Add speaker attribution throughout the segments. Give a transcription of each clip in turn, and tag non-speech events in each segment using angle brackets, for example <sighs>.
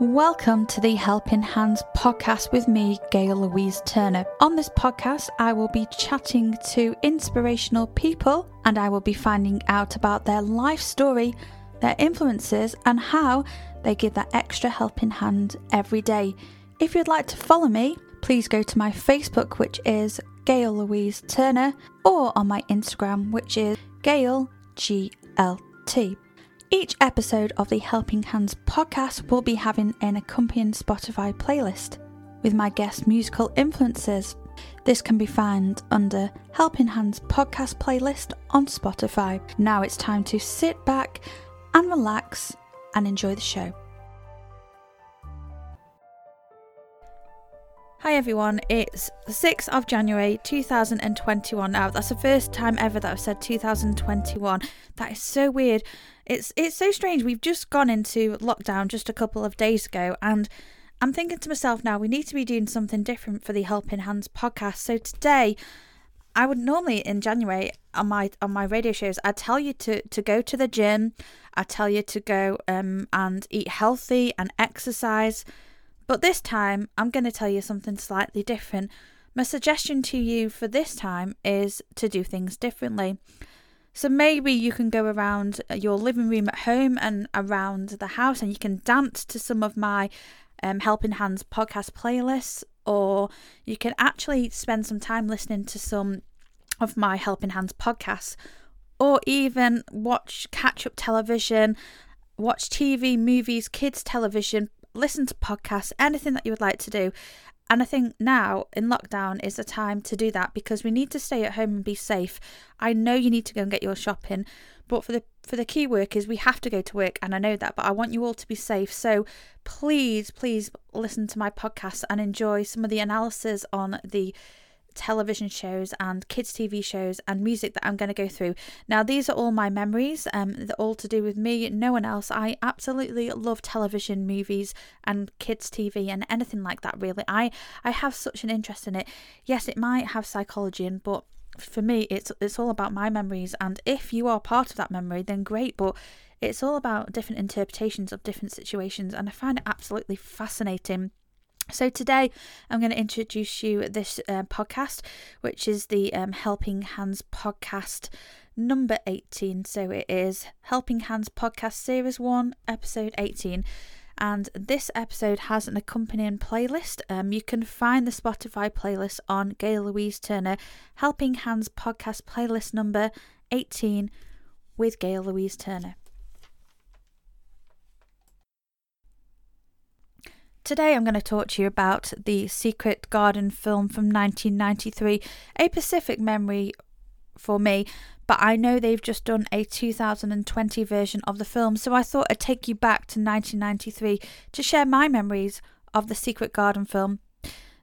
Speaker 1: Welcome to the Helping Hands podcast with me, Gail Louise Turner. On this podcast, I will be chatting to inspirational people and I will be finding out about their life story, their influences, and how they give that extra helping hand every day. If you'd like to follow me, please go to my Facebook, which is Gail Louise Turner, or on my Instagram, which is Gail GLT. Each episode of the Helping Hands podcast will be having an accompanying Spotify playlist with my guest musical influences. This can be found under Helping Hands podcast playlist on Spotify. Now it's time to sit back and relax and enjoy the show. Hi everyone, it's the 6th of January 2021 now. That's the first time ever that I've said 2021. That is so weird. It's it's so strange. We've just gone into lockdown just a couple of days ago and I'm thinking to myself now we need to be doing something different for the Helping Hands podcast. So today I would normally in January on my on my radio shows I'd tell you to to go to the gym, I tell you to go um and eat healthy and exercise but this time, I'm going to tell you something slightly different. My suggestion to you for this time is to do things differently. So maybe you can go around your living room at home and around the house and you can dance to some of my um, Helping Hands podcast playlists, or you can actually spend some time listening to some of my Helping Hands podcasts, or even watch catch up television, watch TV, movies, kids' television, listen to podcasts, anything that you would like to do. And I think now in lockdown is the time to do that because we need to stay at home and be safe. I know you need to go and get your shopping, but for the for the key workers, we have to go to work, and I know that. But I want you all to be safe. So please, please listen to my podcast and enjoy some of the analysis on the television shows and kids TV shows and music that I'm going to go through. Now these are all my memories um they're all to do with me no one else. I absolutely love television movies and kids TV and anything like that really. I I have such an interest in it. Yes, it might have psychology in but for me it's it's all about my memories and if you are part of that memory then great but it's all about different interpretations of different situations and I find it absolutely fascinating so, today I'm going to introduce you this uh, podcast, which is the um, Helping Hands podcast number 18. So, it is Helping Hands podcast series 1, episode 18. And this episode has an accompanying playlist. Um, you can find the Spotify playlist on Gail Louise Turner Helping Hands podcast playlist number 18 with Gail Louise Turner. Today I'm going to talk to you about the Secret Garden film from 1993, a Pacific memory for me, but I know they've just done a 2020 version of the film, so I thought I'd take you back to 1993 to share my memories of the Secret Garden film.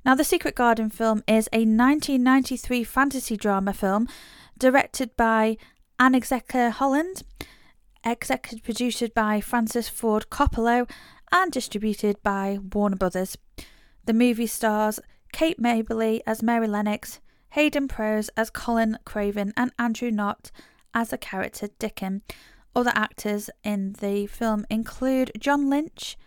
Speaker 1: Now, the Secret Garden film is a 1993 fantasy drama film directed by Anne-Executive Holland, executive produced by Francis Ford Coppola, and distributed by Warner Brothers. The movie stars Kate Maberly as Mary Lennox, Heydon Prowse as Colin Craven, and Andrew Knott as the character Dickon. Other actors in the film include John Lynch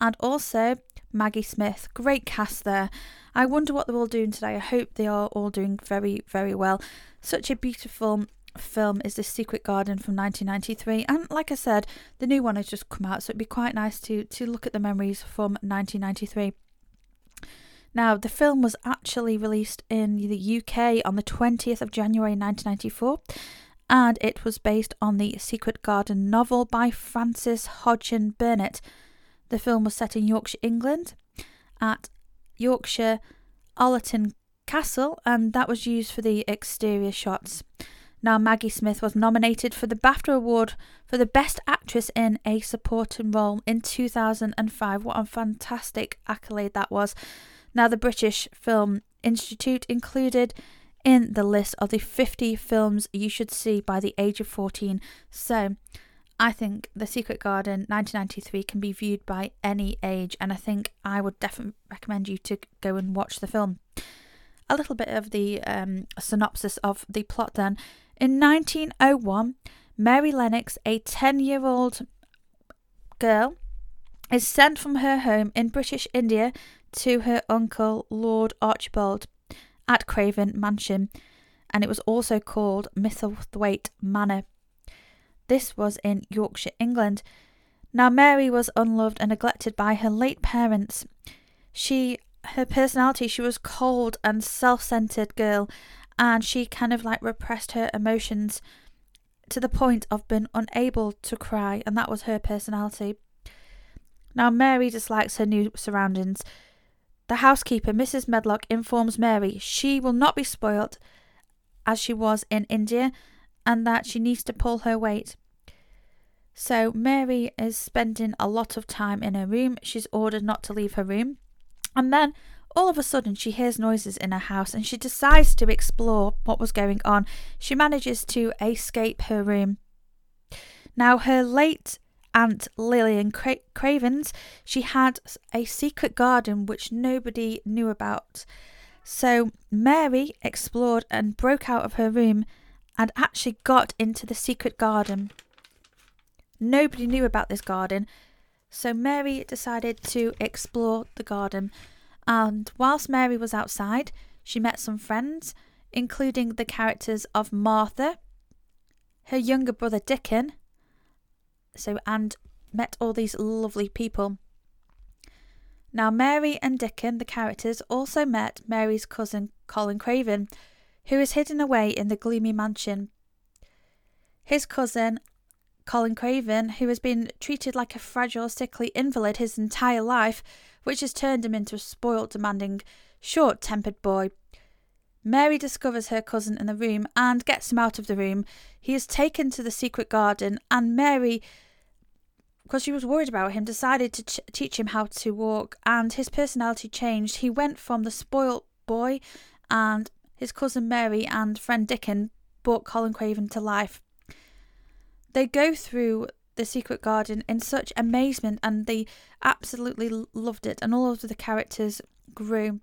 Speaker 1: and also Maggie Smith. Great cast there. I wonder what they're all doing today. I hope they are all doing very, very well. Such a beautiful film is The Secret Garden from 1993 and like I said the new one has just come out so it'd be quite nice to to look at the memories from 1993 now the film was actually released in the UK on the 20th of January 1994 and it was based on the Secret Garden novel by Frances Hodgson Burnett. The film was set in Yorkshire England at Yorkshire Allerton Castle and that was used for the exterior shots now, Maggie Smith was nominated for the BAFTA Award for the Best Actress in a Supporting Role in 2005. What a fantastic accolade that was. Now, the British Film Institute included in the list of the 50 films you should see by the age of 14. So, I think The Secret Garden 1993 can be viewed by any age, and I think I would definitely recommend you to go and watch the film. A little bit of the um, synopsis of the plot then. In 1901, Mary Lennox, a 10 year old girl, is sent from her home in British India to her uncle Lord Archibald at Craven Mansion, and it was also called Misselthwaite Manor. This was in Yorkshire, England. Now, Mary was unloved and neglected by her late parents. She, her personality, she was cold and self-centered girl, and she kind of like repressed her emotions to the point of being unable to cry, and that was her personality. Now, Mary dislikes her new surroundings. The housekeeper, Mrs. Medlock, informs Mary she will not be spoilt as she was in India and that she needs to pull her weight. So, Mary is spending a lot of time in her room. She's ordered not to leave her room. And then, all of a sudden, she hears noises in her house and she decides to explore what was going on. She manages to escape her room. Now, her late Aunt Lillian Cra- Cravens, she had a secret garden which nobody knew about. So Mary explored and broke out of her room and actually got into the secret garden. Nobody knew about this garden, so Mary decided to explore the garden. And whilst Mary was outside, she met some friends, including the characters of Martha, her younger brother Dickon, so and met all these lovely people. Now, Mary and Dickon, the characters, also met Mary's cousin Colin Craven, who is hidden away in the gloomy mansion. His cousin, Colin Craven, who has been treated like a fragile, sickly invalid his entire life, which has turned him into a spoilt, demanding, short tempered boy. Mary discovers her cousin in the room and gets him out of the room. He is taken to the secret garden, and Mary because she was worried about him, decided to ch- teach him how to walk, and his personality changed. He went from the spoilt boy, and his cousin Mary and friend Dickon brought Colin Craven to life. They go through the secret garden in such amazement, and they absolutely loved it, and all of the characters grew.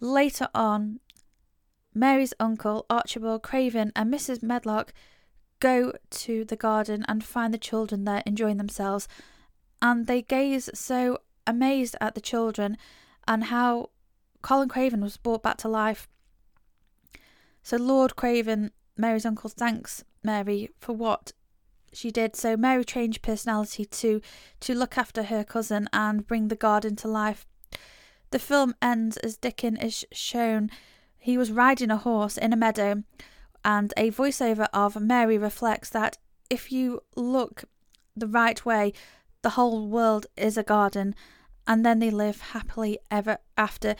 Speaker 1: Later on, Mary's uncle, Archibald Craven, and Mrs. Medlock go to the garden and find the children there enjoying themselves. And they gaze so amazed at the children and how Colin Craven was brought back to life. So Lord Craven, Mary's uncle, thanks Mary for what she did. So Mary changed personality to to look after her cousin and bring the garden to life. The film ends as Dickon is shown. He was riding a horse in a meadow and a voiceover of Mary reflects that if you look the right way, the whole world is a garden, and then they live happily ever after.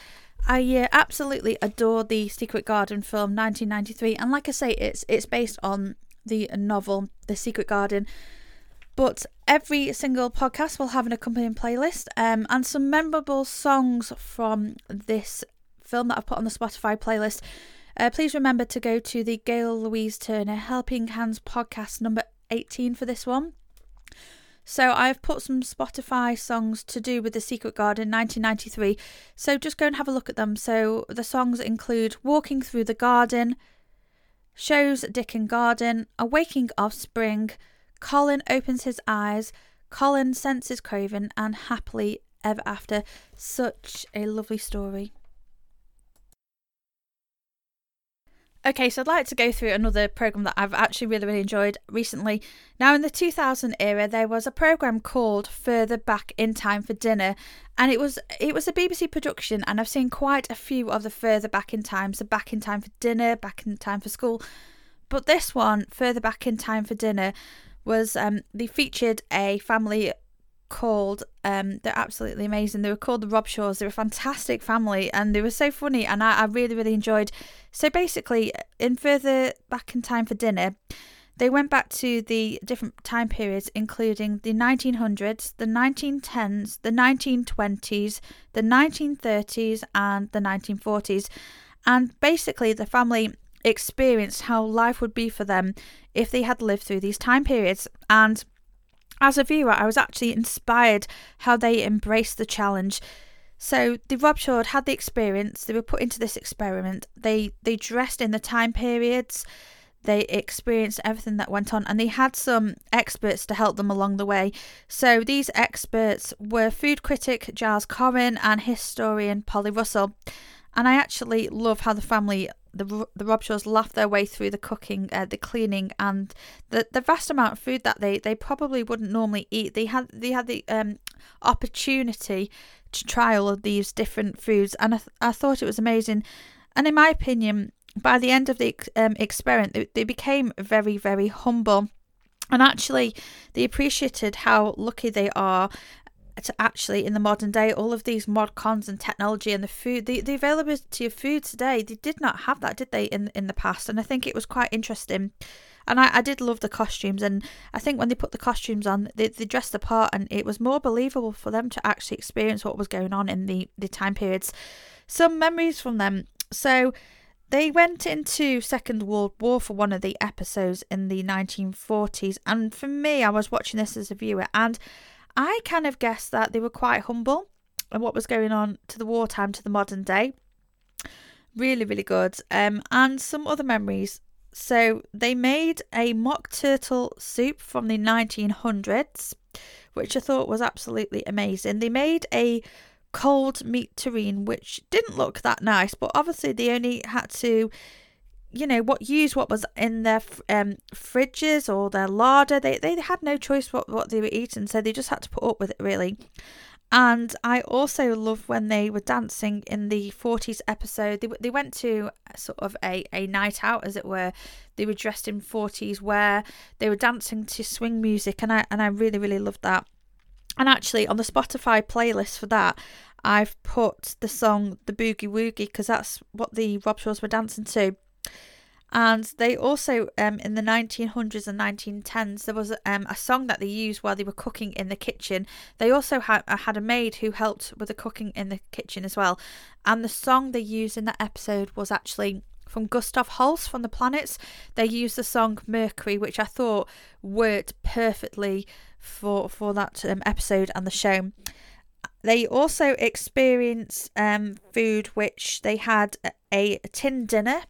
Speaker 1: I uh, absolutely adore the Secret Garden film 1993, and like I say, it's it's based on the novel The Secret Garden. But every single podcast will have an accompanying playlist um, and some memorable songs from this film that I've put on the Spotify playlist. Uh, please remember to go to the Gail Louise Turner Helping Hands podcast number 18 for this one. So I've put some Spotify songs to do with the Secret Garden 1993. So just go and have a look at them. So the songs include Walking Through the Garden, Shows Dick Dickon Garden, Awaking of Spring, Colin Opens His Eyes, Colin Senses Craven, and Happily Ever After. Such a lovely story. Okay, so I'd like to go through another program that I've actually really, really enjoyed recently. Now, in the 2000 era, there was a program called Further Back in Time for Dinner, and it was it was a BBC production. And I've seen quite a few of the Further Back in Time, so Back in Time for Dinner, Back in Time for School. But this one, Further Back in Time for Dinner, was um, they featured a family called um they're absolutely amazing. They were called the robshaws they're a fantastic family and they were so funny and I, I really really enjoyed. So basically in further back in time for dinner they went back to the different time periods including the 1900s the 1910s the 1920s the 1930s and the 1940s and basically the family experienced how life would be for them if they had lived through these time periods. And as a viewer, I was actually inspired how they embraced the challenge. So the Robshaw had the experience. They were put into this experiment. They they dressed in the time periods. they experienced everything that went on and they had some experts to help them along the way. So these experts were food critic Giles Coren and historian Polly Russell. And I actually love how the family, the the Robshaws, laughed their way through the cooking, uh, the cleaning, and the the vast amount of food that they they probably wouldn't normally eat. They had they had the um opportunity to try all of these different foods, and I th- I thought it was amazing. And in my opinion, by the end of the um, experiment, they, they became very, very humble. And actually, they appreciated how lucky they are to actually, in the modern day, all of these mod cons and technology and the food, the, the availability of food today, they did not have that, did they, in, in the past? And I think it was quite interesting. And I, I did love the costumes. And I think when they put the costumes on, they, they dressed the part, and it was more believable for them to actually experience what was going on in the, the time periods. Some memories from them. So, they went into Second World War for one of the episodes in the 1940s, and for me, I was watching this as a viewer, and I kind of guessed that they were quite humble and what was going on to the wartime to the modern day. Really, really good. Um, and some other memories. So they made a mock turtle soup from the 1900s, which I thought was absolutely amazing. They made a cold meat terrine, which didn't look that nice, but obviously they only had to, you know, what used what was in their um, fridges or their larder. They they had no choice what what they were eating, so they just had to put up with it really. And I also love when they were dancing in the 40s episode. They, they went to sort of a, a night out, as it were. They were dressed in 40s wear. They were dancing to swing music, and I and I really really loved that. And actually, on the Spotify playlist for that, I've put the song The Boogie Woogie because that's what the rob Robshaws were dancing to. And they also, um, in the 1900s and 1910s, there was um, a song that they used while they were cooking in the kitchen. They also had, uh, had a maid who helped with the cooking in the kitchen as well. And the song they used in that episode was actually from Gustav Holst from the Planets. They used the song Mercury, which I thought worked perfectly for for that um, episode and the show. They also experienced um, food which they had a, a tin dinner.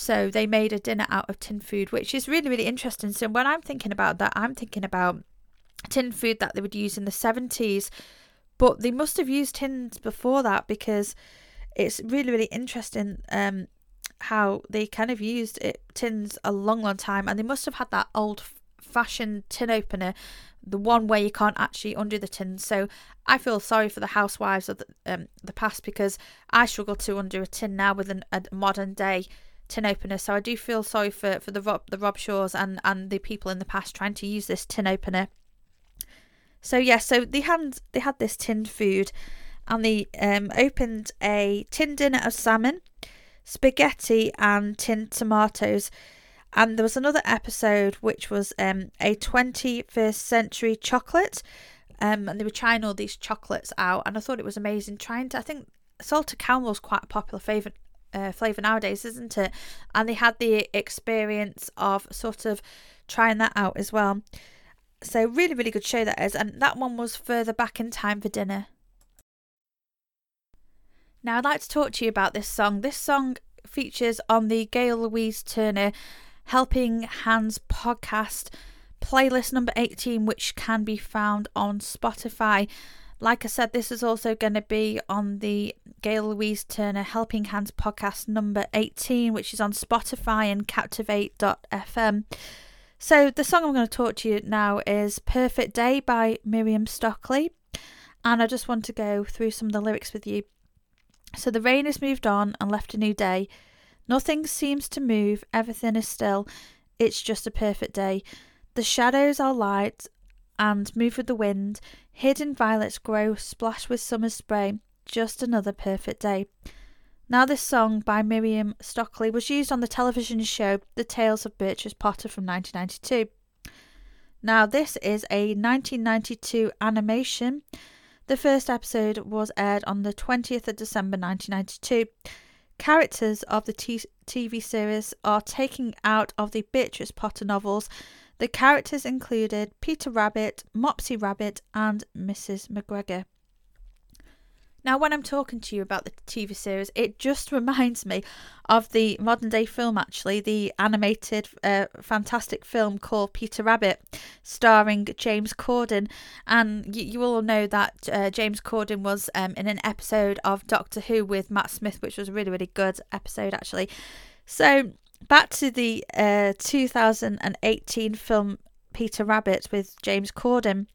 Speaker 1: So they made a dinner out of tin food, which is really, really interesting. So when I'm thinking about that, I'm thinking about tin food that they would use in the 70s, but they must have used tins before that because it's really, really interesting um, how they kind of used it, tins a long, long time, and they must have had that old fashioned tin opener the one where you can't actually undo the tin. So I feel sorry for the housewives of the, um, the past because I struggle to undo a tin now with an, a modern day tin opener. So I do feel sorry for, for the Rob the Robshaws and and the people in the past trying to use this tin opener. So yeah, so they had they had this tinned food, and they um, opened a tin dinner of salmon, spaghetti, and tinned tomatoes. And there was another episode which was um, a 21st century chocolate. Um, and they were trying all these chocolates out, and I thought it was amazing. Trying to, I think salted caramel is quite a popular flavour uh, flavour nowadays, isn't it? And they had the experience of sort of trying that out as well. So really, really good show that is, and that one was further back in time for dinner. Now I'd like to talk to you about this song. This song features on the Gail Louise Turner Helping Hands podcast playlist number 18, which can be found on Spotify. Like I said, this is also going to be on the Gail Louise Turner Helping Hands podcast number 18, which is on Spotify and Captivate.fm. So, the song I'm going to talk to you now is Perfect Day by Miriam Stockley. And I just want to go through some of the lyrics with you. So, the rain has moved on and left a new day. Nothing seems to move, everything is still. It's just a perfect day. The shadows are light and move with the wind. Hidden violets grow, splash with summer spray. Just another perfect day. Now, this song by Miriam Stockley was used on the television show The Tales of Beatrix Potter from 1992. Now, this is a 1992 animation. The first episode was aired on the 20th of December 1992 characters of the t- TV series are taken out of the Beatrix Potter novels. The characters included Peter Rabbit, Mopsy Rabbit, and Mrs. McGregor. Now, when I'm talking to you about the TV series, it just <laughs> reminds me of the modern day film, actually, the animated uh, fantastic film called Peter Rabbit, starring James Corden. And you, you all know that uh, James Corden was um, in an episode of Doctor Who with Matt Smith, which was a really, really good episode, actually. So, back to the uh, 2018 film Peter Rabbit with James Corden.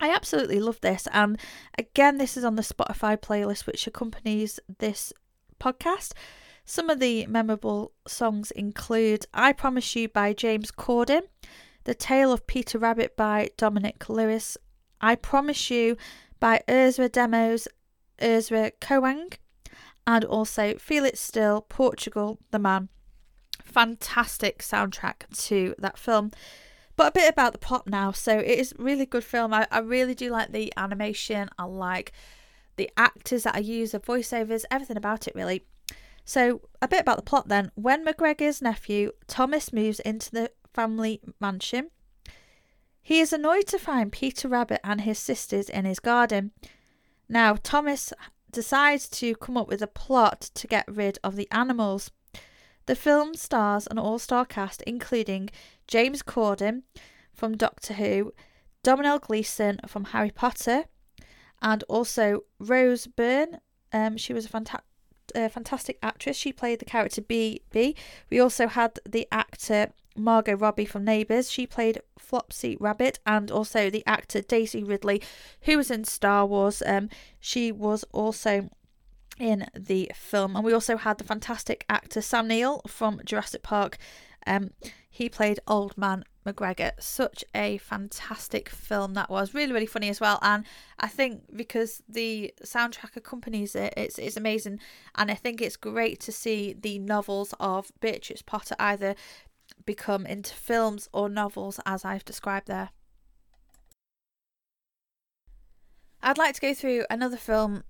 Speaker 1: I absolutely love this. And again, this is on the Spotify playlist which accompanies this podcast. Some of the memorable songs include I Promise You by James Corden, The Tale of Peter Rabbit by Dominic Lewis, I Promise You by Ezra Demos, Ezra Koenig, and also Feel It Still, Portugal, The Man. Fantastic soundtrack to that film. But a bit about the plot now. So it is really good film. I, I really do like the animation. I like the actors that I use, the voiceovers, everything about it really. So a bit about the plot then. When McGregor's nephew Thomas moves into the family mansion, he is annoyed to find Peter Rabbit and his sisters in his garden. Now Thomas decides to come up with a plot to get rid of the animals. The film stars an all star cast including James Corden from Doctor Who, Domhnall Gleeson from Harry Potter, and also Rose Byrne. Um, she was a fanta- fantastic actress. She played the character B. B. We also had the actor Margot Robbie from Neighbours. She played Flopsy Rabbit, and also the actor Daisy Ridley, who was in Star Wars. Um, she was also in the film, and we also had the fantastic actor Sam Neill from Jurassic Park. Um, he played Old Man McGregor. Such a fantastic film that was. Really, really funny as well. And I think because the soundtrack accompanies it, it's, it's amazing. And I think it's great to see the novels of Beatrix Potter either become into films or novels as I've described there. I'd like to go through another film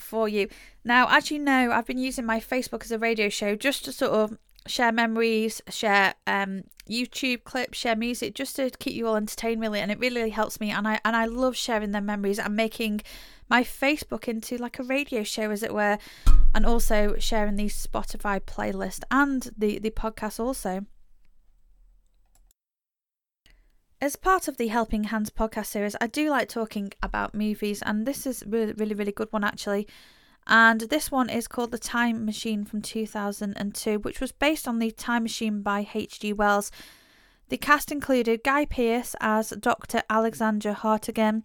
Speaker 1: for you. Now, as you know, I've been using my Facebook as a radio show just to sort of share memories, share um, YouTube clips, share music, just to keep you all entertained, really. And it really helps me. And I and I love sharing their memories and making my Facebook into like a radio show, as it were, and also sharing the Spotify playlist and the the podcast also. As part of the Helping Hands podcast series, I do like talking about movies, and this is really, really, really good one actually. And this one is called The Time Machine from 2002, which was based on The Time Machine by H.G. Wells. The cast included Guy Pearce as Dr. Alexandra Hartdegen,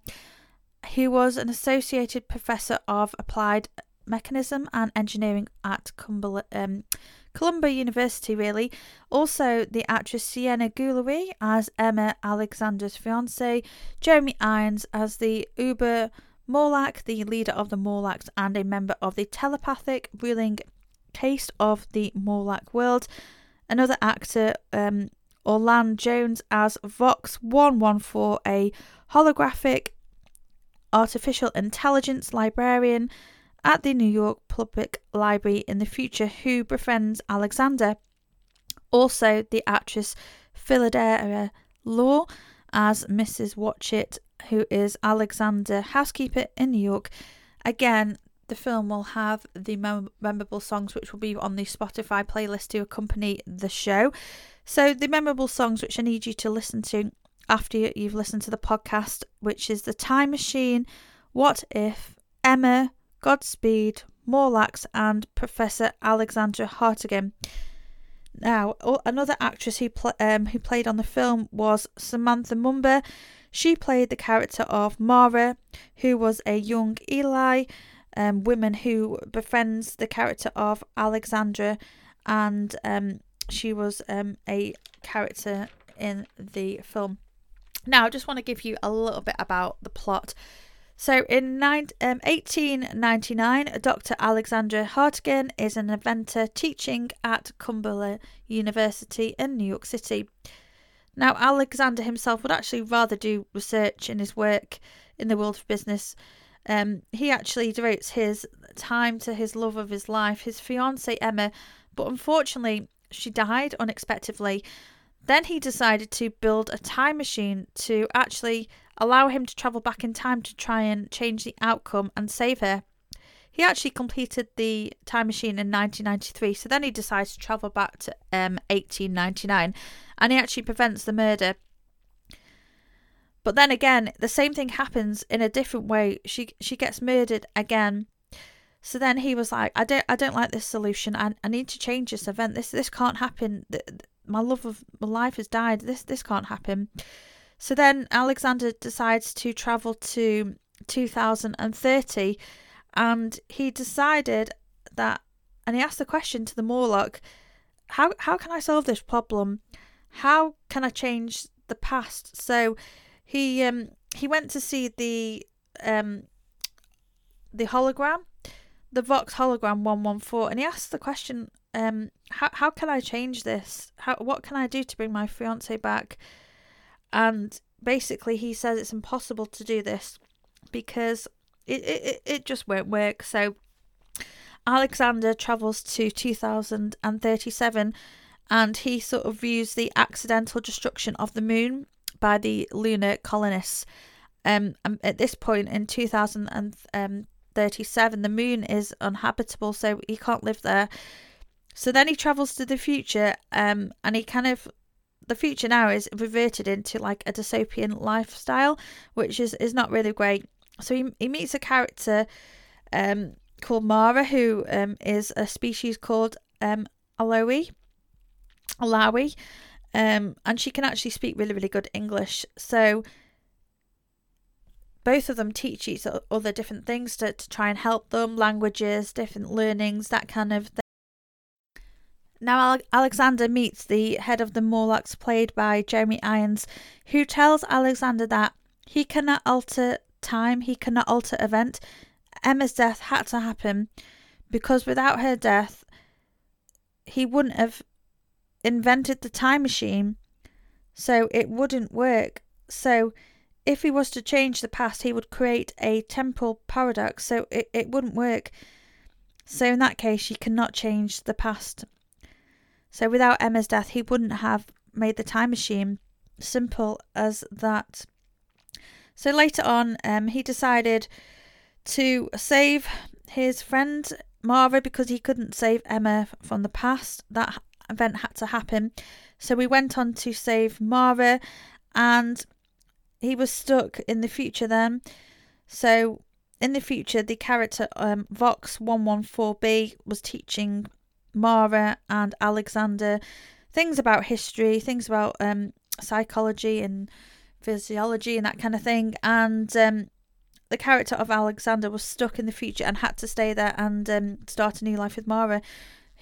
Speaker 1: who was an associated professor of applied mechanism and engineering at Cumberland, um, Columbia University, really. Also, the actress Sienna Guillory as Emma Alexander's fiance, Jeremy Irons as the Uber Morlock, the leader of the Morlocks and a member of the telepathic ruling caste of the Morlock world. Another actor, um, Orlando Jones, as Vox 114, a holographic artificial intelligence librarian at the New York Public Library in the future who befriends Alexander. Also, the actress Phyllida Law as Mrs. Watchett who is Alexander Housekeeper in New York. Again, the film will have the mem- memorable songs which will be on the Spotify playlist to accompany the show. So, the memorable songs which I need you to listen to after you've listened to the podcast, which is The Time Machine, What If, Emma, Godspeed, Morlocks, and Professor Alexandra Hartdegen. Now, another actress who pl- um, who played on the film was Samantha Mumba. She played the character of Mara, who was a young Eloi um, woman who befriends the character of Alexandra, and um, she was um, a character in the film. Now, I just want to give you a little bit about the plot. So, in um, 1899, Dr. Alexandra Hartdegen is an inventor teaching at Cumberland University in New York City. Now, Alexander himself would actually rather do research in his work in the world of business. Um, he actually devotes his time to his love of his life, his fiancee Emma, but unfortunately, she died unexpectedly. Then he decided to build a time machine to actually allow him to travel back in time to try and change the outcome and save her. he actually completed the time machine in 1993. So then he decides to travel back to um, 1899 and he actually prevents the murder. But then again, the same thing happens in a different way. She she gets murdered again. So then he was like, I don't I don't like this solution. I, I need to change this event. This this can't happen. My love of my life has died. This this can't happen. So then Alexander decides to travel to 2030 and he decided that and he asked the question to the Morlock, how how can I solve this problem? How can I change the past? So he um he went to see the um the hologram, the Vox hologram one one four, and he asked the question, um, how how can I change this? How what can I do to bring my fiance back? And basically, he says it's impossible to do this because it it it just won't work. So Alexander travels to two thousand and he sort of views the accidental destruction of the moon by the lunar colonists. Um, at this point in 2037, the moon is uninhabitable, so he can't live there. So then he travels to the future, um, and he kind of the future now is reverted into like a dystopian lifestyle, which is is not really great. So he he meets a character, um, called Mara, who um is a species called um Aloe Alawi, um, and she can actually speak really, really good English. So both of them teach each other different things to, to try and help them languages, different learnings, that kind of thing. Now, Alexander meets the head of the Morlocks, played by Jeremy Irons, who tells Alexander that he cannot alter time, he cannot alter event. Emma's death had to happen because without her death, he wouldn't have invented the time machine, so it wouldn't work. So if he was to change the past, he would create a temporal paradox, so it, it wouldn't work. So in that case, you cannot change the past. So without Emma's death, he wouldn't have made the time machine. Simple as that. So later on, um, he decided to save his friend Mara because he couldn't save Emma from the past. That event had to happen. So we went on to save Mara, and he was stuck in the future then. So in the future, the character um, Vox 114B was teaching Mara and Alexander things about history, things about um, psychology and physiology and that kind of thing. And um, the character of Alexander was stuck in the future and had to stay there and um, start a new life with Mara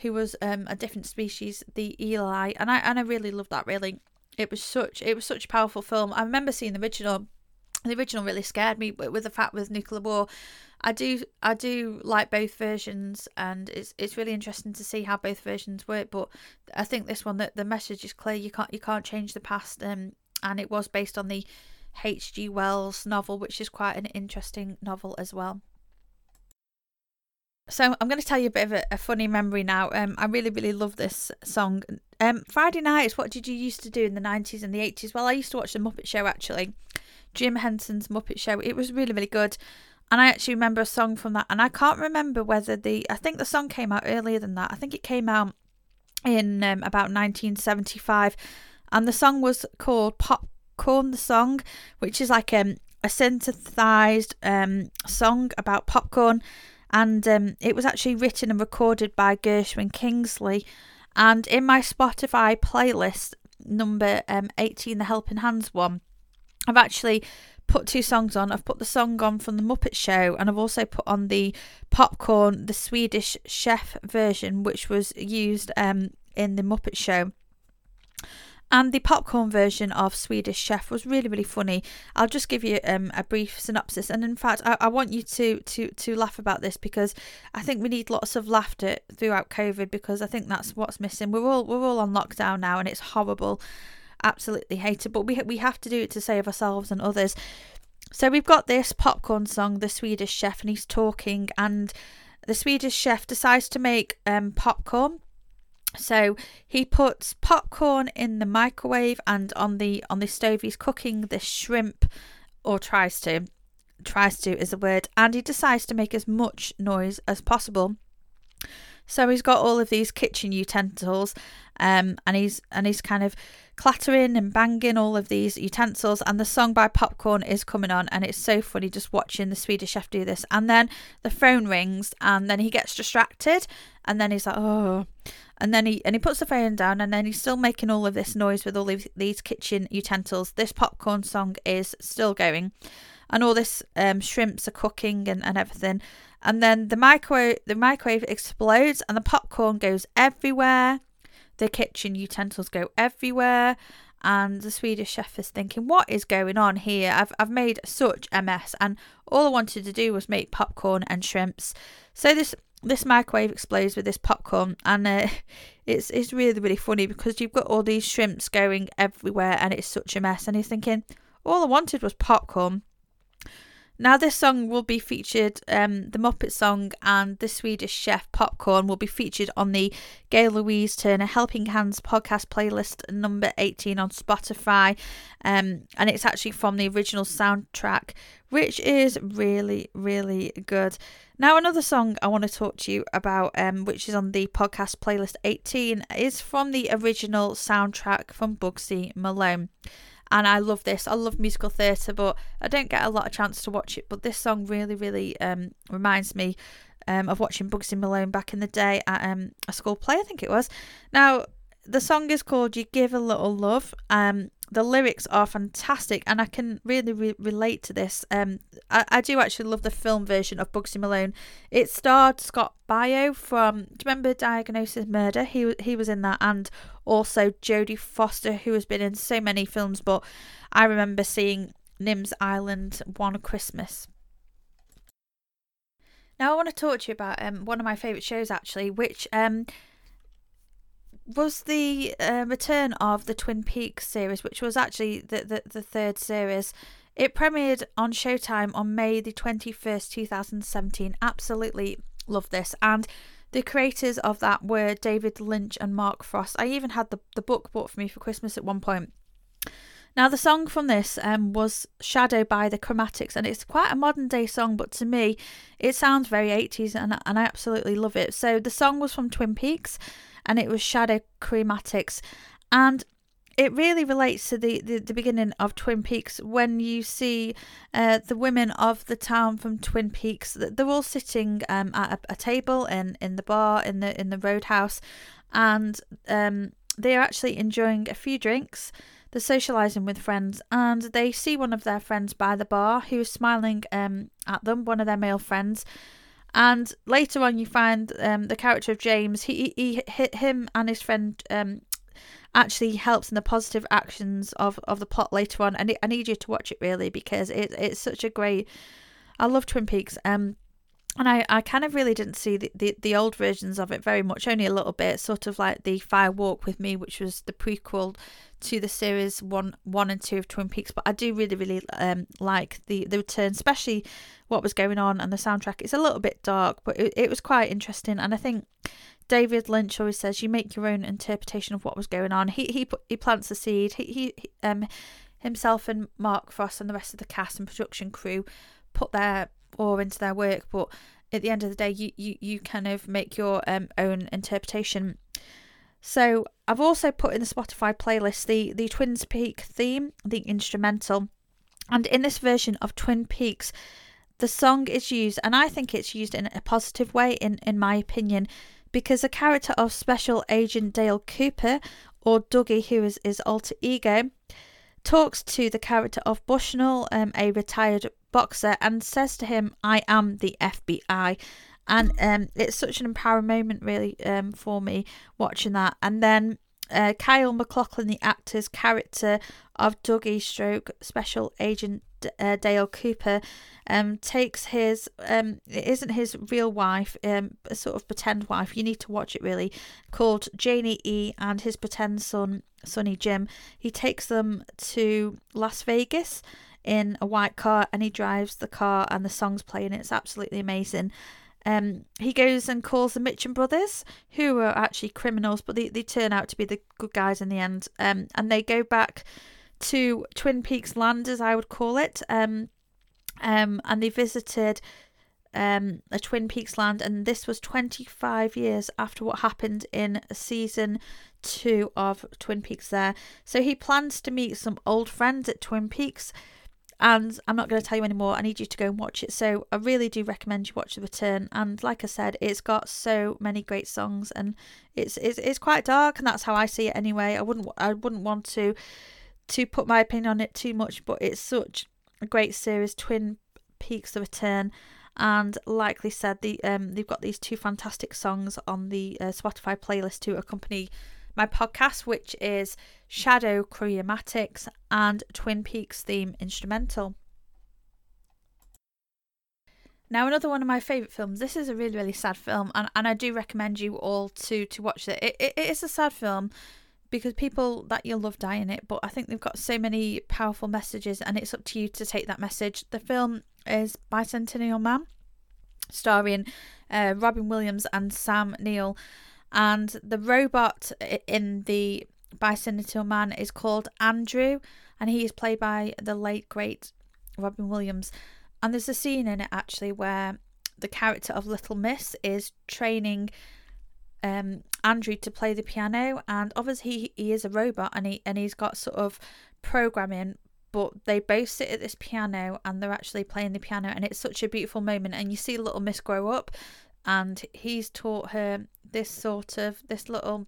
Speaker 1: who was um, a different species, the Eloi, and I and I really loved that. Really, it was such it was such a powerful film. I remember seeing the original. The original really scared me, but with the fact with nuclear war, I do I do like both versions, and it's it's really interesting to see how both versions work. But I think this one that the message is clear. You can't you can't change the past, um, and it was based on the H.G. Wells novel, which is quite an interesting novel as well. So I'm going to tell you a bit of a, a funny memory now. Um, I really, really love this song. Um, Friday nights. What did you used to do in the 90s and the 80s? Well, I used to watch the Muppet Show actually. Jim Henson's Muppet Show. It was really, really good. And I actually remember a song from that. And I can't remember whether the. I think the song came out earlier than that. I think it came out in um, about 1975. And the song was called Popcorn the Song, which is like um, a synthesized um, song about popcorn and um, it was actually written and recorded by Gershon Kingsley. And in my Spotify playlist, number um, 18, the Helping Hands one, I've actually put two songs on. I've put the song on from the Muppet Show, and I've also put on the Popcorn, the Swedish Chef version, which was used um, in the Muppet Show. And the popcorn version of Swedish Chef was really, really funny. I'll just give you um, a brief synopsis. And in fact, I, I want you to, to, to laugh about this because I think we need lots of laughter throughout COVID because I think that's what's missing. We're all we're all on lockdown now and it's horrible. Absolutely hate it. But we we have to do it to save ourselves and others. So we've got this popcorn song, The Swedish Chef, and he's talking and the Swedish chef decides to make um, popcorn so he puts popcorn in the microwave and on the on the stove he's cooking the shrimp or tries to. tries to is a word, and he decides to make as much noise as possible. So he's got all of these kitchen utensils, um, and he's and he's kind of clattering and banging all of these utensils. And the song by Popcorn is coming on, and it's so funny just watching the Swedish chef do this. And then the phone rings, and then he gets distracted, and then he's like, oh, and then he and he puts the phone down, and then he's still making all of this noise with all of these kitchen utensils. This popcorn song is still going, and all this um, shrimps are cooking and, and everything and then the microwave the microwave explodes and the popcorn goes everywhere the kitchen utensils go everywhere and the Swedish chef is thinking, what is going on here? I've, I've made such a mess, and all I wanted to do was make popcorn and shrimps. So this this microwave explodes with this popcorn, and uh, <laughs> it's it's really really funny because you've got all these shrimps going everywhere, and it's such a mess. And he's thinking, all I wanted was popcorn. Now, this song will be featured, um, the Muppet song and the Swedish chef Popcorn will be featured on the Gail Louise Turner Helping Hands podcast playlist number 18 on Spotify. Um, and it's actually from the original soundtrack, which is really, really good. Now, another song I want to talk to you about, um, which is on the podcast playlist 18, is from the original soundtrack from Bugsy Malone and I love this. I love musical theatre, but I don't get a lot of chance to watch it. But this song really, really um, reminds me um, of watching Bugsy Malone back in the day at um, a school play, I think it was. Now, the song is called "You Give a Little Love." Um, the lyrics are fantastic, and I can really re- relate to this. Um, I, I do actually love the film version of Bugsy Malone. It starred Scott Baio from. Do you remember Diagnosis Murder? He he was in that, and also Jodie Foster, who has been in so many films. But I remember seeing Nims Island One Christmas. Now I want to talk to you about um one of my favourite shows actually, which um was the uh, return of the Twin Peaks series, which was actually the, the, the third series. It premiered on Showtime on May the 21st, 2017. Absolutely love this. And the creators of that were David Lynch and Mark Frost. I even had the, the book bought for me for Christmas at one point. Now, the song from this um, was Shadow by the Chromatics, and it's quite a modern day song, but to me, it sounds very 80s, and, and I absolutely love it. So, the song was from Twin Peaks and it was Shadow Chromatics. And it really relates to the, the, the, beginning of Twin Peaks when you see uh, the women of the town from Twin Peaks. They're all sitting um, at a, a, table in, in the bar in the in the roadhouse, and um, they are actually enjoying a few drinks. They're socialising with friends, and they see one of their friends by the bar who is smiling um, at them. One of their male friends, and later on, you find um, the character of James. He, he, he him and his friend um, actually helps in the positive actions of, of the plot later on. And I need you to watch it really because it it's such a great. I love Twin Peaks. Um, and I, I kind of really didn't see the, the, the old versions of it very much, only a little bit, sort of like the Fire Walk with Me, which was the prequel to the series one one and two of Twin Peaks. But I do really, really um like the, the return, especially what was going on and the soundtrack. It's a little bit dark, but it, it was quite interesting. And I think David Lynch always says you make your own interpretation of what was going on. He he he plants the seed. He he um himself and Mark Frost and the rest of the cast and production crew put their or into their work, but at the end of the day, you you, you kind of make your um, own interpretation. So I've also put in the Spotify playlist the the Twin Peaks theme, the instrumental, and in this version of Twin Peaks, the song is used, and I think it's used in a positive way, in in my opinion, because the character of Special Agent Dale Cooper, or Dougie, who is his alter ego, talks to the character of Bushnell, um, a retired boxer, and says to him, I am the FBI. And um, it's such an empowering moment, really, um, for me watching that. And then uh, Kyle MacLachlan, the actor's character of Dougie Stroke, Special Agent uh, Dale Cooper, um, takes his um, it isn't his real wife, um, a sort of pretend wife. You need to watch it really, called Janie E, and his pretend son Sonny Jim. He takes them to Las Vegas in a white car, and he drives the car, and the song's playing. It's absolutely amazing. Um, he goes and calls the Mitchum brothers, who are actually criminals, but they, they turn out to be the good guys in the end. Um, and they go back to Twin Peaks land, as I would call it. Um, um, and they visited um, a Twin Peaks land, and this was 25 years after what happened in season two of Twin Peaks there. So he plans to meet some old friends at Twin Peaks, and I'm not going to tell you anymore. I need you to go and watch it. So I really do recommend you watch The Return. And like I said, it's got so many great songs, and it's it's, it's quite dark, and that's how I see it anyway. I wouldn't I wouldn't want to to put my opinion on it too much, but it's such a great series, Twin Peaks: The Return and like they said, the um they've got these two fantastic songs on the uh, Spotify playlist to accompany my podcast, which is Shadow Chromatics and Twin Peaks theme instrumental. Now, another one of my favourite films. This is a really, really sad film, and, and I do recommend you all to to watch it. It, it. it is a sad film because people that you love die in it, but I think they've got so many powerful messages, and it's up to you to take that message. The film is Bicentennial Man, starring uh, Robin Williams and Sam Neill. And the robot in the Bicentennial Man is called Andrew, and he is played by the late, great Robin Williams. And there's a scene in it actually where the character of Little Miss is training um, Andrew to play the piano, and obviously he, he is a robot and he and he's got sort of programming but they both sit at this piano and they're actually playing the piano and it's such a beautiful moment and you see little miss grow up and he's taught her this sort of this little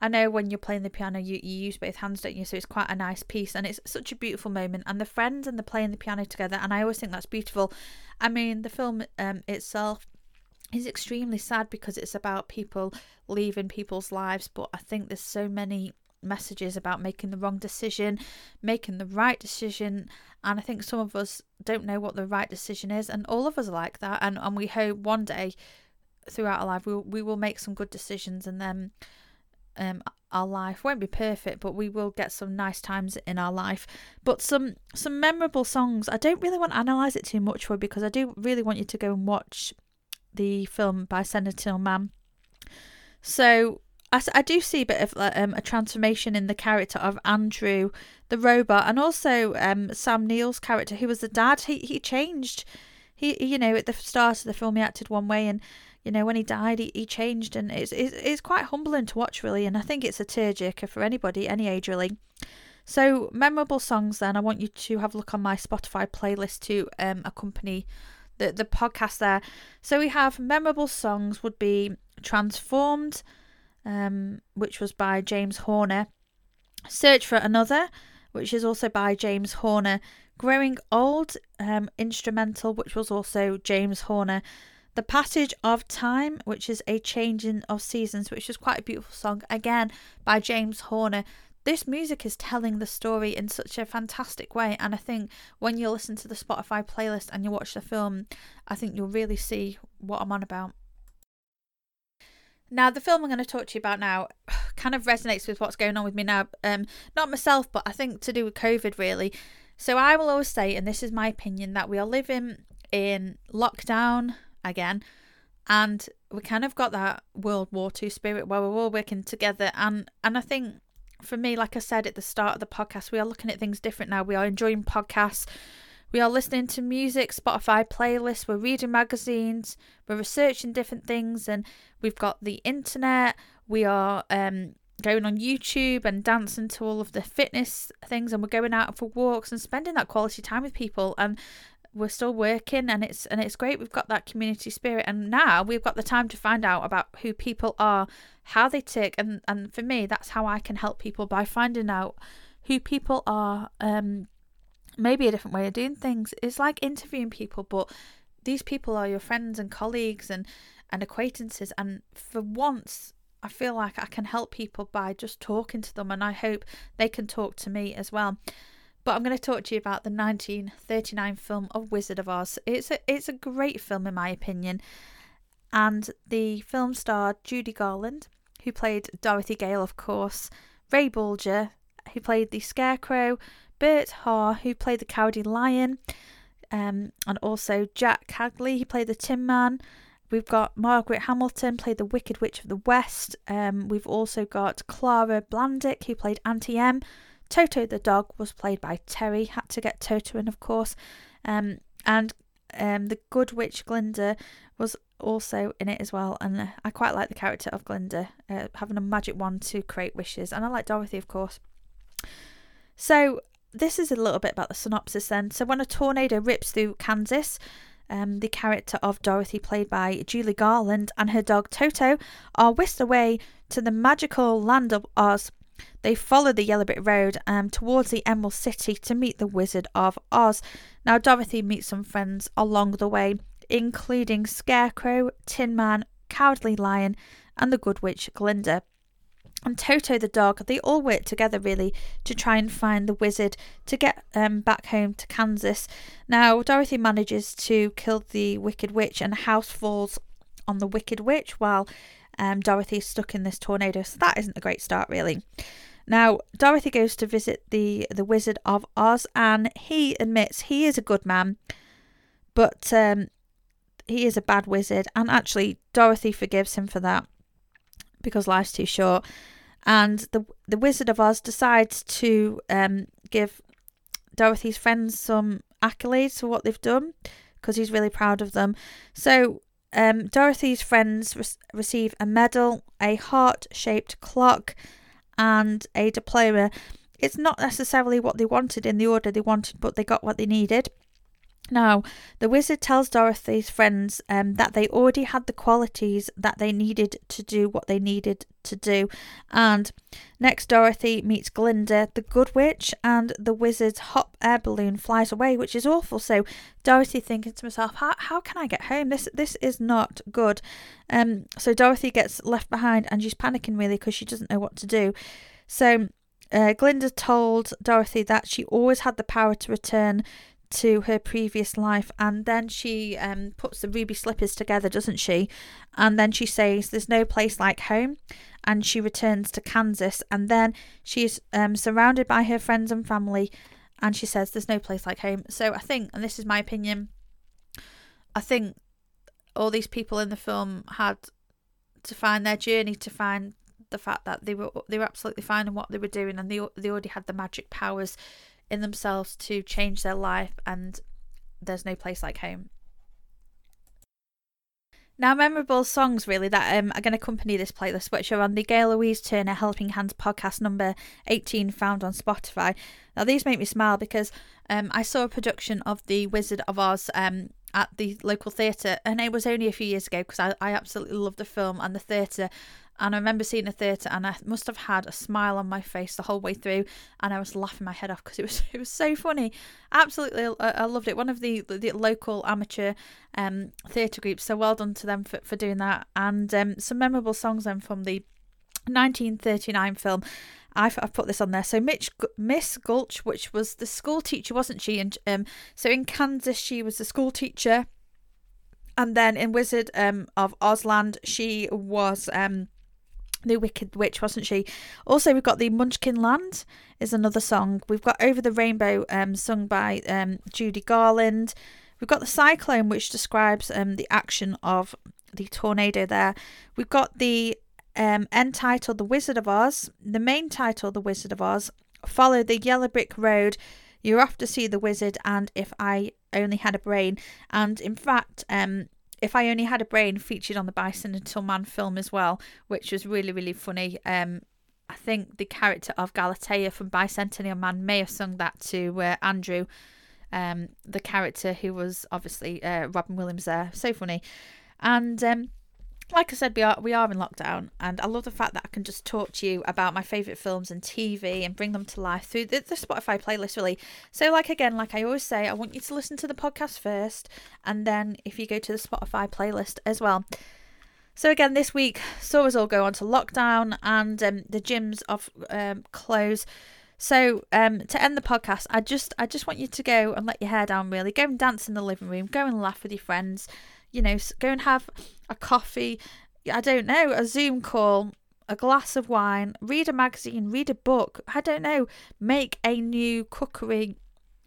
Speaker 1: I know when you're playing the piano you, you use both hands don't you? So it's quite a nice piece and it's such a beautiful moment and the friends and the playing the piano together and I always think that's beautiful. I mean the film um, itself is extremely sad because it's about people leaving people's lives but I think there's so many messages about making the wrong decision, making the right decision. And I think some of us don't know what the right decision is, and all of us are like that. And, and we hope one day throughout our life we we will make some good decisions, and then um, our life won't be perfect, but we will get some nice times in our life. But some some memorable songs. I don't really want to analyze it too much for because I do really want you to go and watch the film Bicentennial Man. So I, I do see a bit of um, a transformation in the character of Andrew, the robot, and also um, Sam Neill's character, who was the dad. He he changed. He you know at the start of the film he acted one way, and you know when he died he, he changed, and it's, it's it's quite humbling to watch really. And I think it's a tearjerker for anybody, any age really. So memorable songs. Then I want you to have a look on my Spotify playlist to um, accompany the the podcast there. So we have memorable songs would be transformed um, which was by James Horner. Search for Another, which is also by James Horner. Growing Old, um, instrumental, which was also James Horner. The Passage of Time, which is a changing of seasons, which is quite a beautiful song, again by James Horner. This music is telling the story in such a fantastic way, and I think when you listen to the Spotify playlist and you watch the film, I think you'll really see what I'm on about. Now, the film I'm going to talk to you about now <sighs> kind of resonates with what's going on with me now. Um, not myself, but I think to do with COVID, really. So I will always say, and this is my opinion, that we are living in lockdown again, and we kind of got that World War II spirit where we're all working together. And and I think for me, like I said at the start of the podcast, we are looking at things different now. We are enjoying podcasts. We are listening to music, Spotify playlists, we're reading magazines, we're researching different things, and we've got the internet. We are um, going on YouTube and dancing to all of the fitness things, and we're going out for walks and spending that quality time with people. And we're still working, and it's and it's great. We've got that community spirit, and now we've got the time to find out about who people are, how they tick, and and for me, that's how I can help people by finding out who people are. Um, maybe a different way of doing things. It's like interviewing people, but these people are your friends and colleagues and, and acquaintances. And for once, I feel like I can help people by just talking to them, and I hope they can talk to me as well. But I'm going to talk to you about the 1939 film of Wizard of Oz. It's a it's a great film in my opinion, and the film starred Judy Garland, who played Dorothy Gale, of course, Ray Bolger, who played the Scarecrow, Bert Lahr, who played the Cowardly Lion, um, and also Jack Cagley, who played the Tin Man. We've got Margaret Hamilton, played the Wicked Witch of the West. Um, we've also got Clara Blandick, who played Auntie Em. Toto the dog was played by Terry. Had to get Toto in, of course. Um, and um, the good witch Glinda was also in it as well, and uh, I quite like the character of Glinda uh, having a magic wand to create wishes, and I like Dorothy, of course. So this is a little bit about the synopsis then. So when a tornado rips through Kansas, um, the character of Dorothy, played by Julie Garland, and her dog Toto are whisked away to the magical land of Oz. They follow the Yellow Brick Road um, towards the Emerald City to meet the Wizard of Oz. Now, Dorothy meets some friends along the way, including Scarecrow, Tin Man, Cowardly Lion, and the Good Witch Glinda and Toto the dog, they all work together really to try and find the wizard to get um, back home to Kansas. Now, Dorothy manages to kill the Wicked Witch, and the house falls on the Wicked Witch while um, Dorothy is stuck in this tornado. So that isn't a great start, really. Now, Dorothy goes to visit the, the Wizard of Oz, and he admits he is a good man, but um, he is a bad wizard. And actually, Dorothy forgives him for that because life's too short and the the Wizard of Oz decides to um, give Dorothy's friends some accolades for what they've done because he's really proud of them. So um, Dorothy's friends re- receive a medal, a heart-shaped clock, and a diploma. It's not necessarily what they wanted in the order they wanted, but they got what they needed. Now, the wizard tells Dorothy's friends um, that they already had the qualities that they needed to do what they needed to do. And next, Dorothy meets Glinda, the good witch, and the wizard's hot air balloon flies away, which is awful. So, Dorothy thinking to herself, how, how can I get home? This this is not good. Um, so, Dorothy gets left behind and she's panicking really because she doesn't know what to do. So, uh, Glinda told Dorothy that she always had the power to return to her previous life and then she um, puts the ruby slippers together doesn't she? And then she says there's no place like home and she returns to kansas and then she's um, surrounded by her friends and family and she says there's no place like home. So i think and this is my opinion i think all these people in the film had to find their journey to find the fact that they were they were absolutely fine in what they were doing and they they already had the magic powers in themselves to change their life, and there's no place like home. Now, memorable songs really that um, are going to accompany this playlist, which are on the Gail Louise Turner Helping Hands podcast number 18, found on Spotify. Now, these make me smile because um, I saw a production of The Wizard of Oz um, at the local theatre, and it was only a few years ago because I, I absolutely love the film and the theatre. And I remember seeing the theatre, and I must have had a smile on my face the whole way through, and I was laughing my head off because it was <laughs> it was so funny. Absolutely, I, I loved it. One of the the local amateur um, theatre groups, so well done to them for, for doing that. And um, some memorable songs then from the 1939 film. I've, I've put this on there. So Mitch, Miss Gulch, which was the school teacher, wasn't she? And um, so in Kansas, she was the school teacher, and then in Wizard um of Ozland, she was um the Wicked Witch, wasn't she? Also, we've got the Munchkin Land is another song. We've got Over the Rainbow, um, sung by um, Judy Garland. We've got the Cyclone, which describes um, the action of the tornado there. We've got the um, end title, The Wizard of Oz. The main title, The Wizard of Oz. Follow the Yellow Brick Road. You're off to see the wizard, and if I only had a brain. And in fact, um, if I Only Had a Brain featured on the Bison Bicentennial Man film as well, which was really, really funny. Um, I think the character of Galatea from Bicentennial Man may have sung that to uh, Andrew, um, the character who was obviously uh, Robin Williams there. So funny. And um, like I said, we are we are in lockdown, and I love the fact that I can just talk to you about my favorite films and TV and bring them to life through the, the, Spotify playlist. Really, so like again, like I always say, I want you to listen to the podcast first, and then if you go to the Spotify playlist as well. So again, this week saw us all go on to lockdown, and um, the gyms of um, close. So um, to end the podcast, I just I just want you to go and let your hair down. Really, go and dance in the living room, go and laugh with your friends you know, go and have a coffee, I don't know, a Zoom call, a glass of wine, read a magazine, read a book, I don't know, make a new cookery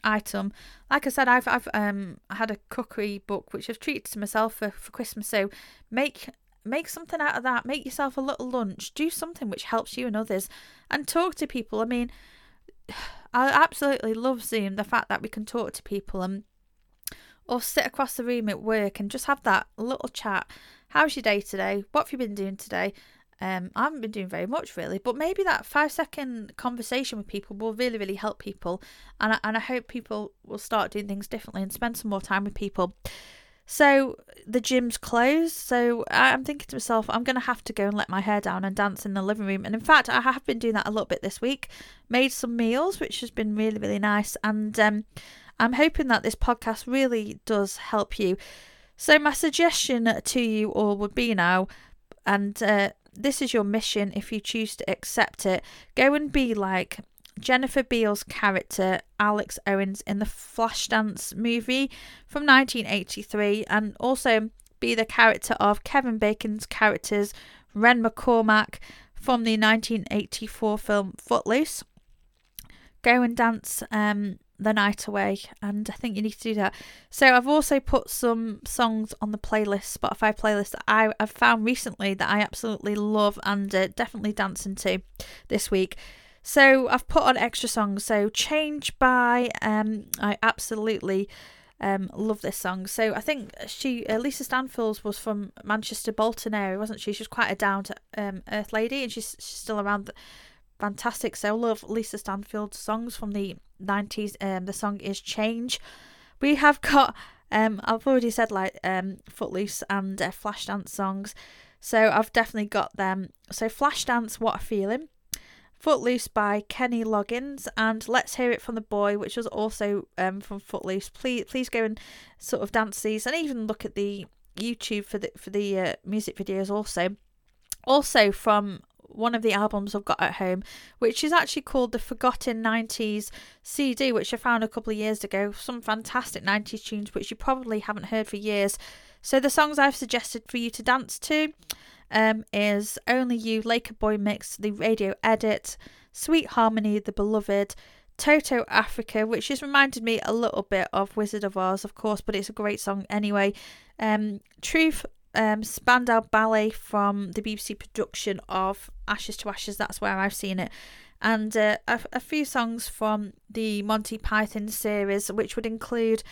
Speaker 1: item. Like I said, I've I've um had a cookery book which I've treated to myself for, for Christmas. So make make something out of that. Make yourself a little lunch. Do something which helps you and others, and talk to people. I mean, <sighs> I absolutely love Zoom. The fact that we can talk to people and or sit across the room at work and just have that little chat. How's your day today? What have you been doing today? Um, I haven't been doing very much really, but maybe that five second conversation with people will really, really help people. And I, and I hope people will start doing things differently and spend some more time with people. So the gym's closed. So I'm thinking to myself, I'm going to have to go and let my hair down and dance in the living room. And in fact, I have been doing that a little bit this week. Made some meals, which has been really, really nice. And um, I'm hoping that this podcast really does help you. So my suggestion to you all would be now, and uh, this is your mission if you choose to accept it. Go and be like Jennifer Beals' character Alex Owens in the Flashdance movie from 1983, and also be the character of Kevin Bacon's characters Ren McCormack from the 1984 film Footloose. Go and dance um, the night away, and I think you need to do that. So I've also put some songs on the playlist, Spotify playlist that I, have found recently that I absolutely love and uh, definitely dancing to this week. So I've put on extra songs. So Change by um, I absolutely um, love this song. So I think she uh, Lisa Stansfield was from Manchester Bolton area, wasn't she? She was quite a down to um, earth lady, and she's, she's still around. The, fantastic. So I love Lisa Stansfield's songs from the 90s. Um, the song is Change. We have got, um, I've already said like um, Footloose and uh, Flashdance songs. So I've definitely got them. So Flashdance, What a Feeling. Footloose by Kenny Loggins and Let's Hear It from the Boy, which was also um, from Footloose. Please, please go and sort of dance these, and even look at the YouTube for the for the uh, music videos. Also, also from one of the albums I've got at home, which is actually called the Forgotten 90s CD, which I found a couple of years ago. Some fantastic 90s tunes, which you probably haven't heard for years. So the songs I've suggested for you to dance to um, is Only You, Laker Boy Mix, the radio edit, Sweet Harmony, The Beloved, Toto Africa, which has reminded me a little bit of Wizard of Oz, of course, but it's a great song anyway. Um, Truth um, Spandau Ballet from the BBC production of Ashes to Ashes. That's where I've seen it. And uh, a, a, few songs from the Monty Python series, which would include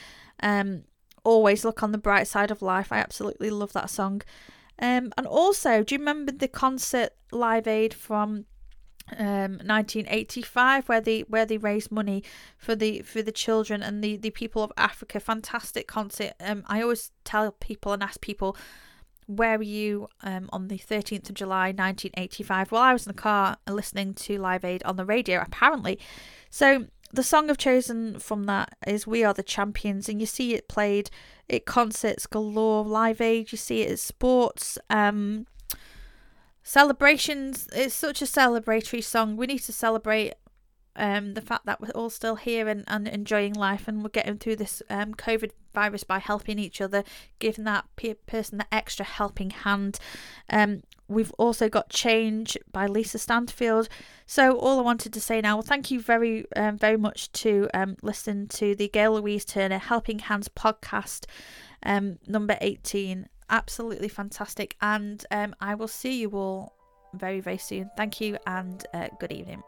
Speaker 1: um, Always Look on the Bright Side of Life. I absolutely love that song. Um, and also, do you remember the concert Live Aid from um 1985 where they where they raised money for the for the children and the the people of Africa fantastic concert um I always tell people and ask people where were you um, on the 13th of July 1985? Well, I was in the car listening to Live Aid on the radio, apparently. So, the song I've chosen from that is We Are the Champions, and you see it played at concerts galore, Live Aid, you see it at sports, um, celebrations. It's such a celebratory song. We need to celebrate um, the fact that we're all still here and, and enjoying life and we're getting through this um, COVID virus by helping each other, giving that pe- person the extra helping hand. Um, we've also got Change by Lisa Stansfield. So all I wanted to say now, well, thank you very, um, very much to um, listen to the Gail Louise Turner Helping Hands podcast, um, number 18. Absolutely fantastic. And um, I will see you all very, very soon. Thank you and uh, good evening.